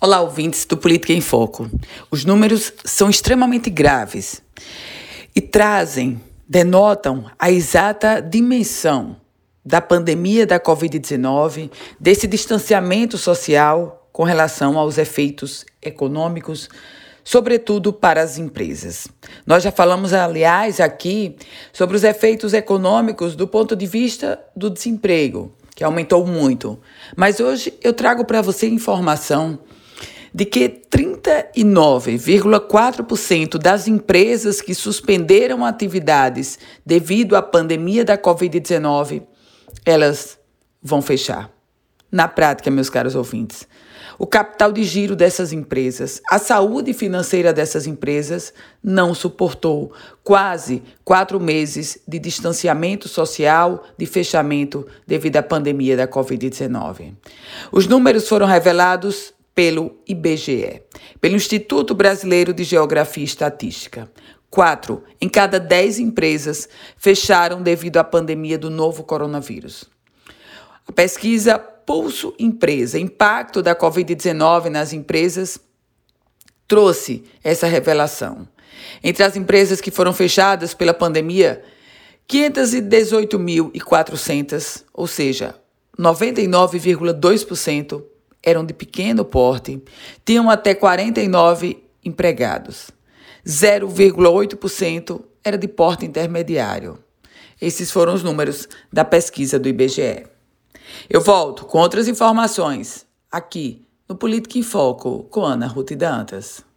Olá, ouvintes do Política em Foco. Os números são extremamente graves e trazem, denotam a exata dimensão da pandemia da Covid-19, desse distanciamento social com relação aos efeitos econômicos, sobretudo para as empresas. Nós já falamos, aliás, aqui sobre os efeitos econômicos do ponto de vista do desemprego, que aumentou muito. Mas hoje eu trago para você informação de que 39,4% das empresas que suspenderam atividades devido à pandemia da Covid-19, elas vão fechar. Na prática, meus caros ouvintes, o capital de giro dessas empresas, a saúde financeira dessas empresas não suportou quase quatro meses de distanciamento social, de fechamento devido à pandemia da Covid-19. Os números foram revelados pelo IBGE, pelo Instituto Brasileiro de Geografia e Estatística. Quatro em cada dez empresas fecharam devido à pandemia do novo coronavírus. A pesquisa Pulso Empresa, Impacto da Covid-19 nas Empresas, trouxe essa revelação. Entre as empresas que foram fechadas pela pandemia, 518.400, ou seja, 99,2%, eram de pequeno porte, tinham até 49 empregados. 0,8% era de porte intermediário. Esses foram os números da pesquisa do IBGE. Eu volto com outras informações aqui no Política em Foco com Ana Ruth Dantas.